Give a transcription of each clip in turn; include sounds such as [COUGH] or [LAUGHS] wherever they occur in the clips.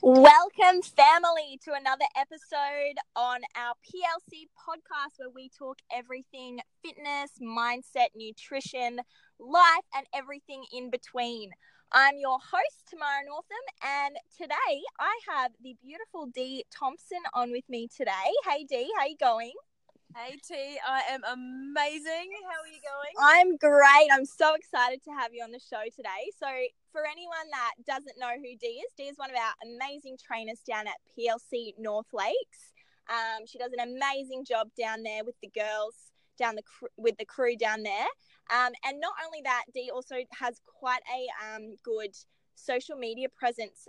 Welcome, family, to another episode on our PLC podcast where we talk everything fitness, mindset, nutrition, life, and everything in between. I'm your host, Tamara Northam, and today I have the beautiful Dee Thomson on with me today. Hey, Dee, how you going? Hey T, I am amazing. How are you going? I'm great. I'm so excited to have you on the show today. So, for anyone that doesn't know who Dee is, Dee is one of our amazing trainers down at PLC North Lakes. Um, she does an amazing job down there with the girls down the cr- with the crew down there. Um, and not only that, Dee also has quite a um, good social media presence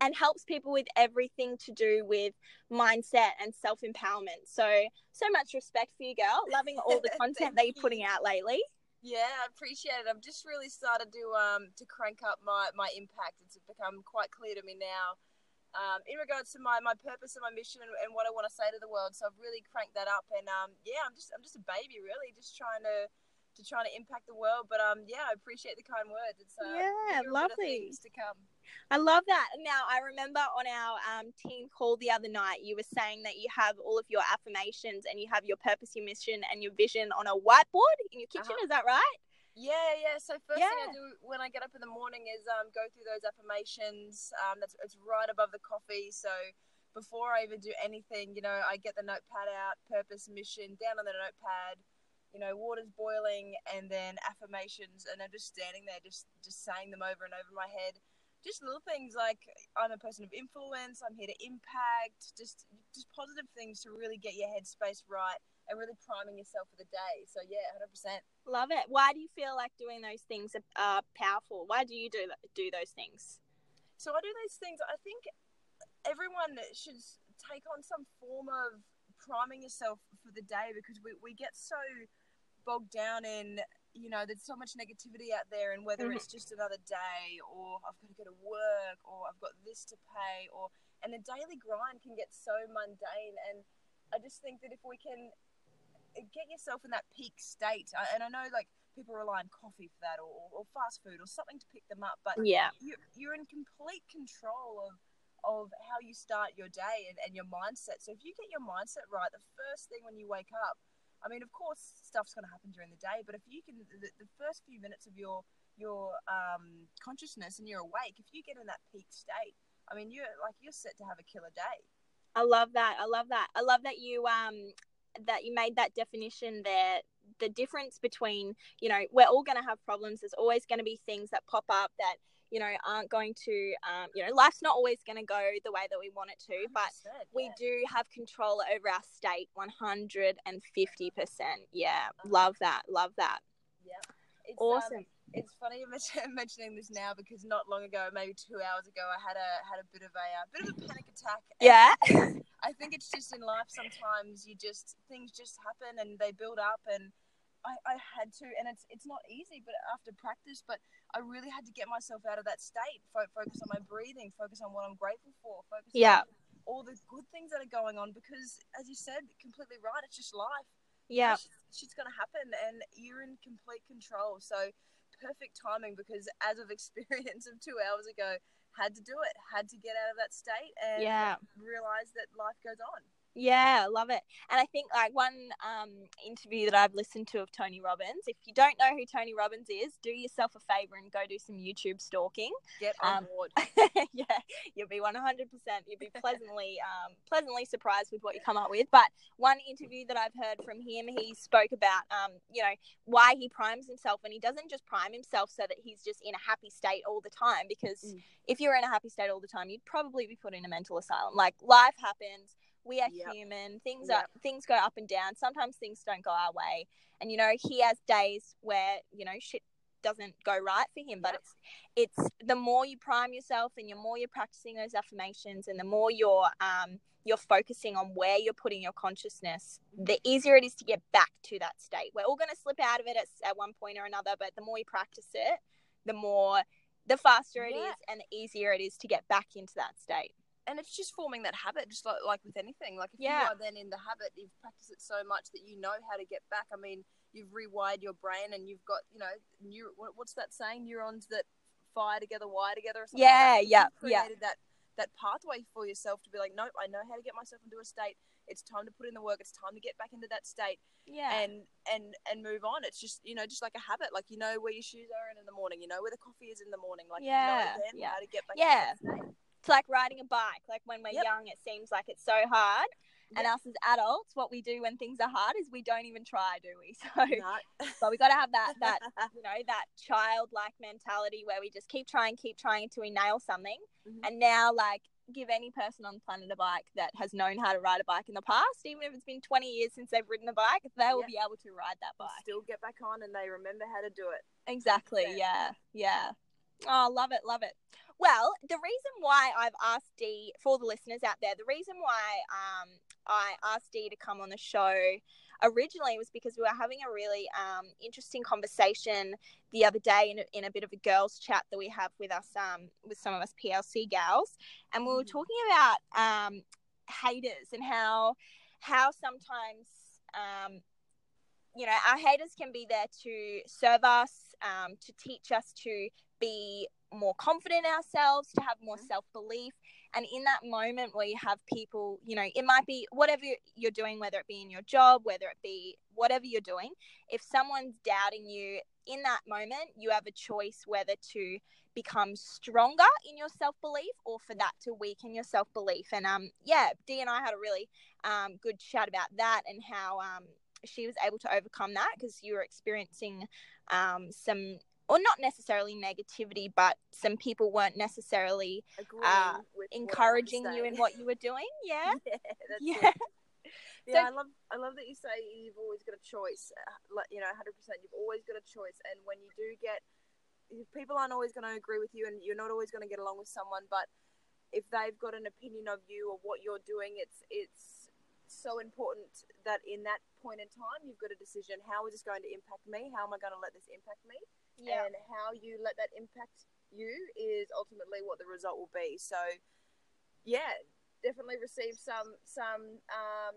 and helps people with everything to do with mindset and self empowerment. So, so much respect for you, girl. Loving all the [LAUGHS] content that you're putting out lately. Yeah, I appreciate it. I've just really started to um to crank up my my impact. It's become quite clear to me now. Um, in regards to my, my purpose and my mission and, and what I want to say to the world, so I've really cranked that up, and um, yeah, I'm just I'm just a baby, really, just trying to to trying to impact the world. But um, yeah, I appreciate the kind words. It's uh, yeah, lovely to come. I love that. Now, I remember on our um, team call the other night, you were saying that you have all of your affirmations and you have your purpose, your mission, and your vision on a whiteboard in your kitchen. Uh-huh. Is that right? Yeah, yeah. So first yeah. thing I do when I get up in the morning is um, go through those affirmations. Um, that's it's right above the coffee. So before I even do anything, you know, I get the notepad out, purpose, mission, down on the notepad. You know, water's boiling, and then affirmations, and I'm just standing there, just just saying them over and over in my head just little things like I'm a person of influence, I'm here to impact, just just positive things to really get your headspace right and really priming yourself for the day. So yeah, hundred percent. Love it. Why do you feel like doing those things are powerful? Why do you do do those things? So I do those things. I think everyone should take on some form of priming yourself for the day because we, we get so bogged down in you know, there's so much negativity out there, and whether mm-hmm. it's just another day, or I've got to go to work, or I've got this to pay, or and the daily grind can get so mundane. And I just think that if we can get yourself in that peak state, and I know like people rely on coffee for that, or, or fast food, or something to pick them up, but yeah, you're, you're in complete control of of how you start your day and, and your mindset. So if you get your mindset right, the first thing when you wake up I mean, of course, stuff's going to happen during the day, but if you can, the, the first few minutes of your your um, consciousness and you're awake, if you get in that peak state, I mean, you're like you're set to have a killer day. I love that. I love that. I love that you um that you made that definition there. The difference between you know we're all going to have problems. There's always going to be things that pop up that you know aren't going to um, you know life's not always going to go the way that we want it to but we do have control over our state 150% yeah uh-huh. love that love that. Yeah it's, awesome. um, it's funny [LAUGHS] mentioning this now because not long ago, maybe two hours ago, I had a had a bit of a uh, bit of a panic attack. Yeah, [LAUGHS] I think it's just in life sometimes you just things just happen and they build up and I, I had to, and it's it's not easy, but after practice, but I really had to get myself out of that state. Fo- focus on my breathing, focus on what I'm grateful for, focus yeah. on all the good things that are going on. Because, as you said, completely right. It's just life. Yeah, shit's gonna happen, and you're in complete control. So perfect timing because, as of [LAUGHS] experience of two hours ago, had to do it, had to get out of that state, and yeah. realize that life goes on. Yeah, love it. And I think like one um, interview that I've listened to of Tony Robbins. If you don't know who Tony Robbins is, do yourself a favor and go do some YouTube stalking. Get on um, board. [LAUGHS] yeah, you'll be one hundred percent. You'll be pleasantly [LAUGHS] um, pleasantly surprised with what you come up with. But one interview that I've heard from him, he spoke about um, you know why he primes himself, and he doesn't just prime himself so that he's just in a happy state all the time. Because mm. if you're in a happy state all the time, you'd probably be put in a mental asylum. Like life happens we are yep. human. Things yep. are things go up and down. Sometimes things don't go our way. And you know, he has days where, you know, shit doesn't go right for him. But it's it's the more you prime yourself and the more you're practicing those affirmations and the more you're um you're focusing on where you're putting your consciousness, the easier it is to get back to that state. We're all going to slip out of it at, at one point or another, but the more you practice it, the more the faster it yeah. is and the easier it is to get back into that state and it's just forming that habit, just like, like with anything. Like if yeah. you are then in the habit, you've practiced it so much that you know how to get back. I mean, you've rewired your brain, and you've got you know, neur- what's that saying? Neurons that fire together, wire together. Or something yeah, like yeah, yeah. That that pathway for yourself to be like, nope, I know how to get myself into a state. It's time to put in the work. It's time to get back into that state. Yeah. And and and move on. It's just you know just like a habit. Like you know where your shoes are in, in the morning. You know where the coffee is in the morning. Like Yeah, you know then yeah. how to get back. Yeah. Into that state. it's like riding a bike. Like when we're Yep. young, it seems like it's so hard. And us as adults, what we do when things are hard is we don't even try, do we? [LAUGHS] So, No. but we got to have that that [LAUGHS] you know that childlike mentality where we just keep trying, keep trying until we nail something. Mhm. And now, like, give any person on the planet a bike that has known how to ride a bike in the past, even if it's been 20 years since they've ridden a bike, they will Yeah. be able to ride that bike. Still get back on and they remember how to do it. Exactly. 100%. Yeah. Yeah. Oh, love it. Love it. Well, the reason why I've asked Dee, for the listeners out there, the reason why um, I asked Dee to come on the show originally was because we were having a really um, interesting conversation the other day in a, in a bit of a girls' chat that we have with us, um, with some of us PLC gals. And we were Mhm. talking about um, haters and how, how sometimes um, you know, our haters can be there to serve us, um, to teach us to be more confident in ourselves, to have more Mhm. self belief. And in that moment where you have people, you know, it might be whatever you're doing, whether it be in your job, whether it be whatever you're doing, if someone's doubting you in that moment, you have a choice whether to become stronger in your self belief or for that to weaken your self belief. And um, yeah, Dee and I had a really um, good chat about that and how um, she was able to overcome that because you were experiencing um, some, or not necessarily negativity, but some people weren't necessarily Uh, with what I encouraging you in what you were doing. [LAUGHS] Yeah. yeah, Yeah. [LAUGHS] Yeah, So- I love I love that you say you've always got a choice. Uh, like, you know, hundred percent. You've always got a choice, and when you do get, people aren't always going to agree with you, and you're not always going to get along with someone. But if they've got an opinion of you or what you're doing, it's it's so important that in that point in time, you've got a decision. How is this going to impact me? How am I going to let this impact me? Yeah. and how you let that impact you is ultimately what the result will be. So, yeah, definitely received some some um,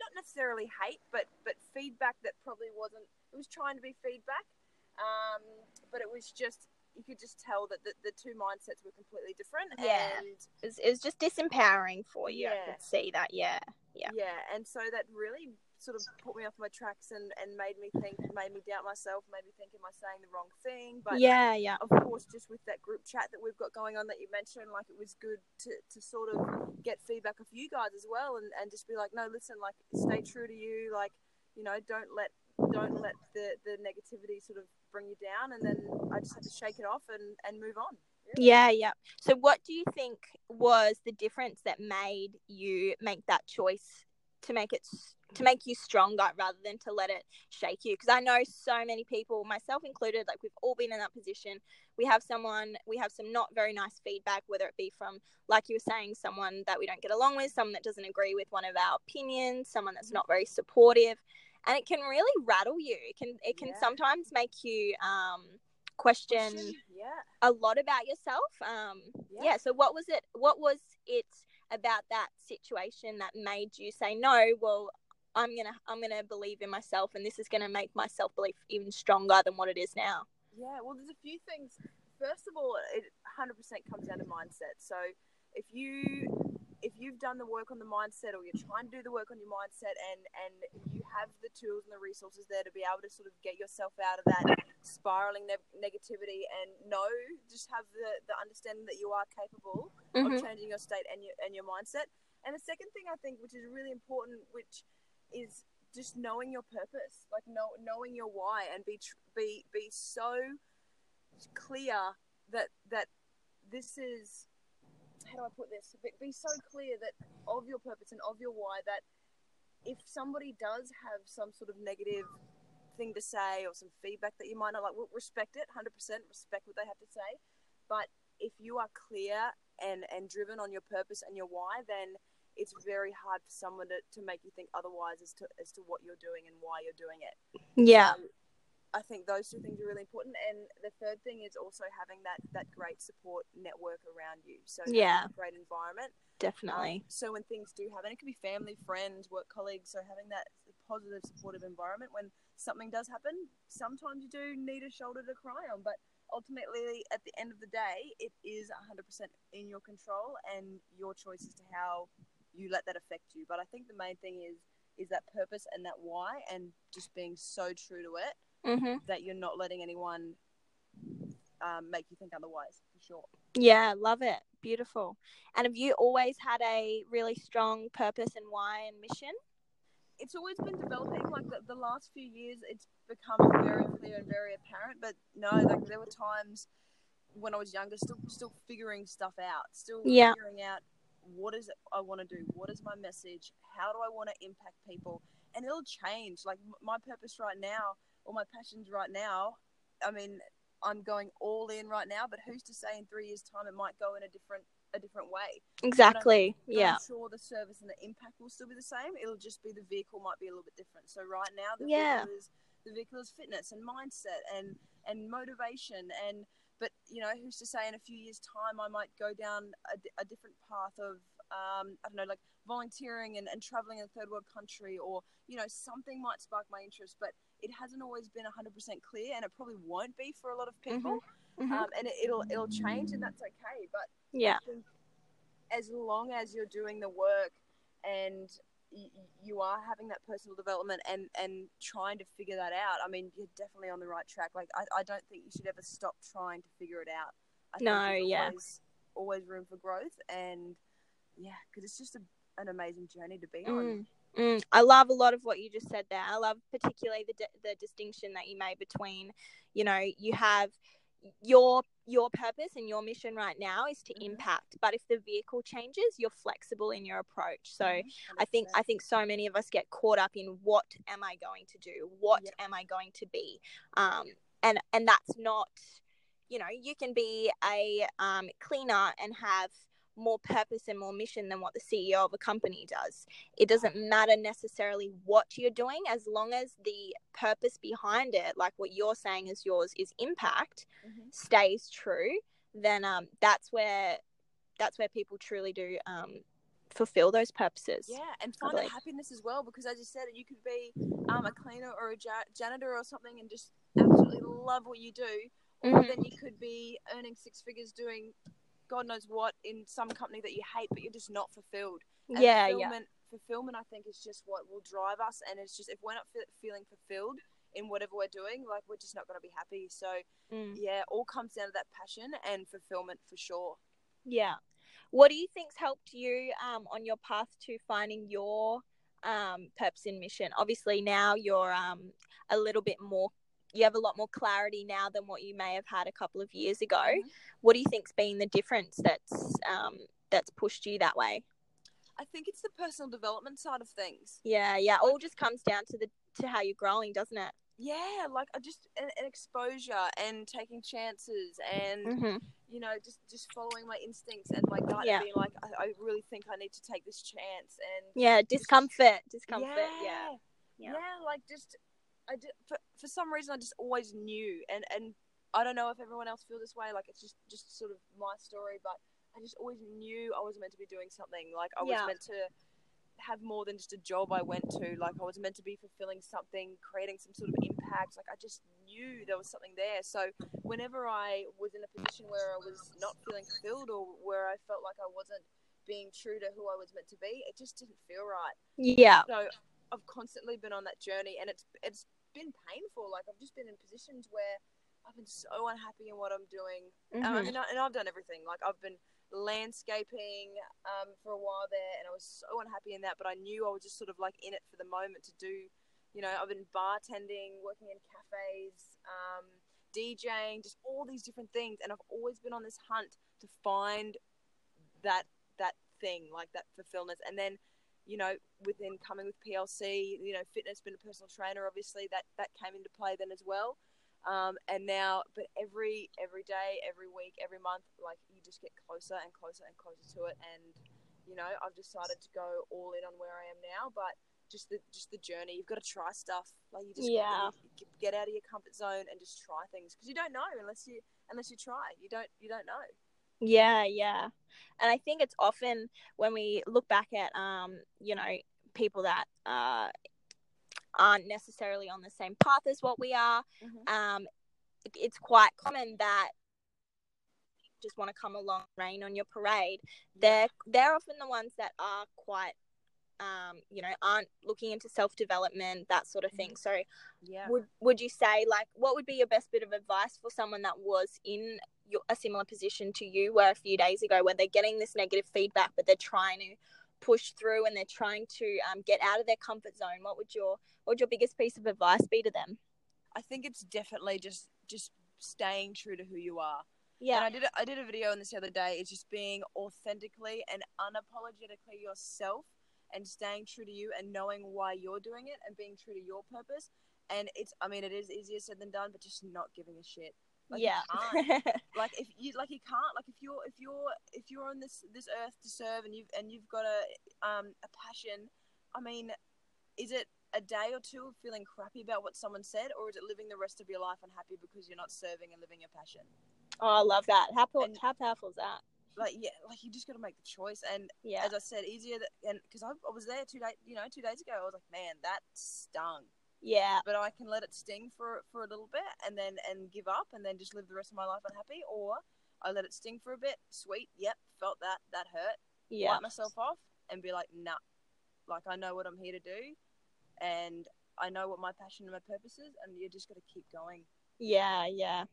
not necessarily hate, but but feedback that probably wasn't. It was trying to be feedback, um, but it was just you could just tell that the, the two mindsets were completely different. Yeah. and It was, it was just disempowering for you. I Yeah. could see that. Yeah. Yeah. yeah, and so that really sort of put me off my tracks and, and made me think, made me doubt myself, made me think, am I saying the wrong thing? But yeah. Yeah. of course, just with that group chat that we've got going on that you mentioned, like it was good to, to sort of get feedback of you guys as well and, and just be like, no, listen, like stay true to you, like, you know, don't let don't let the, the negativity sort of bring you down and then I just had to shake it off and, and move on. Yeah, yeah. So, what do you think was the difference that made you make that choice to make it to make you stronger rather than to let it shake you? Because I know so many people, myself included, like we've all been in that position. We have someone, we have some not very nice feedback, whether it be from, like you were saying, someone that we don't get along with, someone that doesn't agree with one of our opinions, someone that's not very supportive, and it can really rattle you. It can it can Yeah. sometimes make you um, question? Yeah. a lot about yourself. Um, Yeah. yeah. So what was it? What was it about that situation that made you say no? Well, I'm gonna I'm gonna believe in myself, and this is gonna make my self belief even stronger than what it is now. Yeah, well, there's a few things. First of all, it 100% comes down to mindset. So if you you've done the work on the mindset, or you're trying to do the work on your mindset, and and you have the tools and the resources there to be able to sort of get yourself out of that spiraling ne- negativity, and know, just have the the understanding that you are capable Mhm. of changing your state and your and your mindset. And the second thing I think, which is really important, which is just knowing your purpose, like know, knowing your why, and be tr- be be so clear that that this is how do I put this? Be, so clear that of your purpose and of your why that if somebody does have some sort of negative thing to say or some feedback that you might not like, we'll respect it, hundred percent respect what they have to say. But if you are clear and and driven on your purpose and your why, then it's very hard for someone to, to make you think otherwise as to as to what you're doing and why you're doing it. Yeah. So I think those two things are really important. And the third thing is also having that that great support network around you. So Yeah. a great environment. Definitely. Um, so when things do happen, it could be family, friends, work colleagues. So having that positive, supportive environment when something does happen, sometimes you do need a shoulder to cry on. But ultimately, at the end of the day, it is 100% in your control and your choice as to how you let that affect you. But I think the main thing is is that purpose and that why, and just being so true to it mm-hmm. that you're not letting anyone um, make you think otherwise. For sure. Yeah, love it. Beautiful. And have you always had a really strong purpose and why and mission? It's always been developing. Like the, the last few years, it's become very clear and very apparent. But no, like there were times when I was younger, still still figuring stuff out, still yeah. figuring out what is it I want to do, what is my message, how do I want to impact people, and it'll change. Like my purpose right now, or my passions right now. I mean, I'm going all in right now, but who's to say in three years' time it might go in a different a different way? Exactly. But I'm, yeah. I'm sure the service and the impact will still be the same. It'll just be the vehicle might be a little bit different. So right now, the yeah. vehicle is the vehicle is fitness and mindset and and motivation and but you know who's to say in a few years time i might go down a, a different path of um, i don't know like volunteering and, and traveling in a third world country or you know something might spark my interest but it hasn't always been 100% clear and it probably won't be for a lot of people. Mm-hmm. Mm-hmm. Um, and it, will it'll change and that's okay but yeah. As long as you're doing the work and you are having that personal development and and trying to figure that out i mean you're definitely on the right track. Like i, I don't think you should ever stop trying to figure it out. I no yeah. always, always room for growth and yeah because it's just a, an amazing journey to be on mm. Mm, I love a lot of what you just said there. I love particularly the the distinction that you made between, you know, you have your your purpose and your mission right now is to mm-hmm. impact but if the vehicle changes you're flexible in your approach so mm-hmm. i think i think so many of us get caught up in what am i going to do what am i going to be um, and and that's not you know you can be a um, cleaner and have more purpose and more mission than what the CEO of a company does. It doesn't matter necessarily what you're doing as long as the purpose behind it, like what you're saying is yours is impact, mm-hmm. stays true, then um, that's where that's where people truly do um, fulfill those purposes. Yeah, and find that happiness as well because as you said, you could be um, a cleaner or a ja- janitor or something and just absolutely love what you do. Mm-hmm. then you could be earning six figures doing God knows what in some company that you hate, but you're just not fulfilled. And yeah, fulfillment, yeah. Fulfillment, I think, is just what will drive us, and it's just if we're not feeling fulfilled in whatever we're doing, like we're just not going to be happy. So, mm. yeah, all comes down to that passion and fulfillment for sure. Yeah. What do you think's helped you um, on your path to finding your um, purpose and mission? Obviously, now you're um, a little bit more you have a lot more clarity now than what you may have had a couple of years ago. Mm-hmm. What do you think's been the difference that's um, that's pushed you that way? I think it's the personal development side of things. Yeah, yeah. All just comes down to the to how you're growing, doesn't it? Yeah, like I just an, an, exposure and taking chances and mm-hmm. you know just just following my instincts and my gut yeah. and being like I, I, really think I need to take this chance and yeah discomfort discomfort yeah yeah, yeah like just I did, for for some reason I just always knew, and and I don't know if everyone else feels this way. Like it's just just sort of my story, but I just always knew I was meant to be doing something. Like I was yeah. meant to have more than just a job I went to. Like I was meant to be fulfilling something, creating some sort of impact. Like I just knew there was something there. So whenever I was in a position where I was not feeling fulfilled or where I felt like I wasn't being true to who I was meant to be, it just didn't feel right. Yeah. So I've constantly been on that journey, and it's it's been painful. Like I've just been in positions where I've been so unhappy in what I'm doing. Mm-hmm. Um, I and I've done everything. Like I've been landscaping um, for a while there, and I was so unhappy in that. But I knew I was just sort of like in it for the moment to do. You know, I've been bartending, working in cafes, um, DJing, just all these different things, and I've always been on this hunt to find that that thing, like that fulfillment. And then you know, within coming with PLC, you know, fitness, been a personal trainer, obviously that that came into play then as well. Um, and now, but every every day, every week, every month, like you just get closer and closer and closer to it. And you know, I've decided to go all in on where I am now. But just the just the journey, you've got to try stuff. Like you just yeah. get out of your comfort zone and just try things because you don't know unless you unless you try. You don't you don't know. Yeah, yeah. And I think it's often when we look back at, um, you know, people that uh, aren't necessarily on the same path as what we are, mm-hmm. um, it's quite common that just want to come along rain on your parade they're they're often the ones that are quite um, you know aren't looking into self-development that sort of thing Mm-hmm. so Yeah. would would you say like what would be your best bit of advice for someone that was in a similar position to you were a few days ago where they're getting this negative feedback but they're trying to push through and they're trying to um, get out of their comfort zone what would your what would your biggest piece of advice be to them I think it's definitely just just staying true to who you are. And yeah I did a, I did a video on this the other day. It's just being authentically and unapologetically yourself and staying true to you and knowing why you're doing it and being true to your purpose. And it's I mean it is easier said than done, but just not giving a shit. Like, you yeah. can't. [LAUGHS] like if you like you can't. Like if you're if you're if you're on this this earth to serve and you've and you've got a um a passion i mean is it a day or two of feeling crappy about what someone said or is it living the rest of your life unhappy because you're not serving and living your passion? Oh i love that. How, And- how powerful is that? Like yeah like you just got to make the choice. And yeah. as i said easier that, and because I, I was there two days you know two days ago. I was like man that stung yeah but i can let it sting for for a little bit and then and give up and then just live the rest of my life unhappy or i let it sting for a bit sweet yep felt that that hurt yeah wipe myself off and be like, nah, like I know what I'm here to do, and I know what my passion and my purpose is, and you just got to keep going. Yeah, yeah.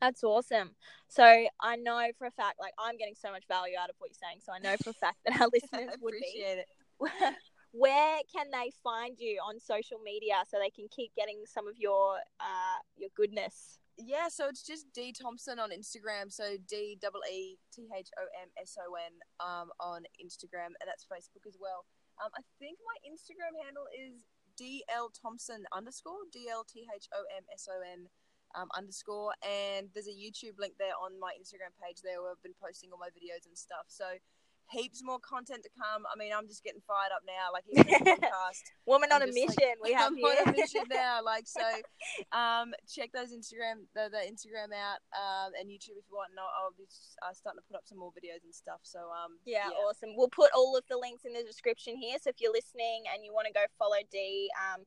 That's awesome. So I know for a fact, like I'm getting so much value out of what you're saying. So I know for a fact that our [LAUGHS] I listeners would be. appreciate it. [LAUGHS] Where can they find you on social media so they can keep getting some of your uh your goodness? Yeah, so it's just Dee Thomson on Instagram. So D double E T H O M S O N um on Instagram, and that's Facebook as well. Um, I think my Instagram handle is DL Thomson underscore D L T H O M S O N um, underscore, and there's a YouTube link there on my Instagram page there where I've been posting all my videos and stuff. So heaps more content to come. I mean, I'm just getting fired up now. Like [LAUGHS] podcast. Woman on I'm a just, like, mission. we [LAUGHS] have I'm here. on a mission now. Like so, [LAUGHS] um, check those Instagram the, the Instagram out um, and YouTube if you want. And I'll, I'll be uh, starting to put up some more videos and stuff. So um, Yeah, awesome. We'll put all of the links in the description here. So if you're listening and you want to go follow Dee, um,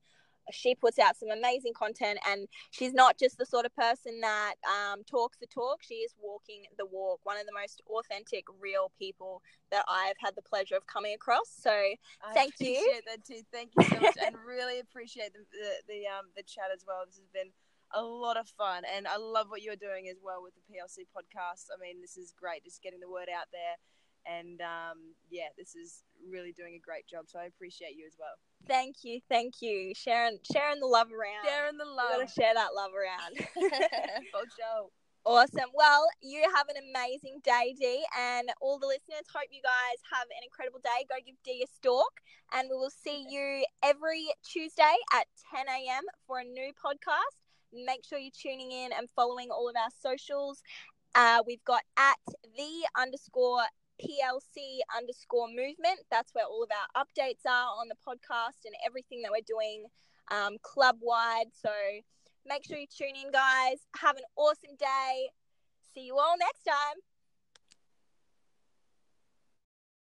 she puts out some amazing content, and she's not just the sort of person that um, talks the talk. She is walking the walk. One of the most authentic, real people that I've had the pleasure of coming across. So I thank you. appreciate that too. Thank you so much, and really appreciate the, the the um the chat as well. This has been a lot of fun, and I love what you're doing as well with the PLC podcast. I mean, this is great, just getting the word out there. And um, yeah, this is really doing a great job. So I appreciate you as well. Thank you, thank you, sharing sharing the love around. Sharing the love. gotta share that love around. [LAUGHS] [LAUGHS] For sure. Awesome. Well, you have an amazing day, Dee, and all the listeners. Hope you guys have an incredible day. Go give Dee a stalk, and we will see you every Tuesday at 10 a.m. for a new podcast. Make sure you're tuning in and following all of our socials. Uh, we've got at the underscore PLC underscore movement. That's where all of our updates are on the podcast and everything that we're doing um, club wide. So make sure you tune in, guys. Have an awesome day. See you all next time.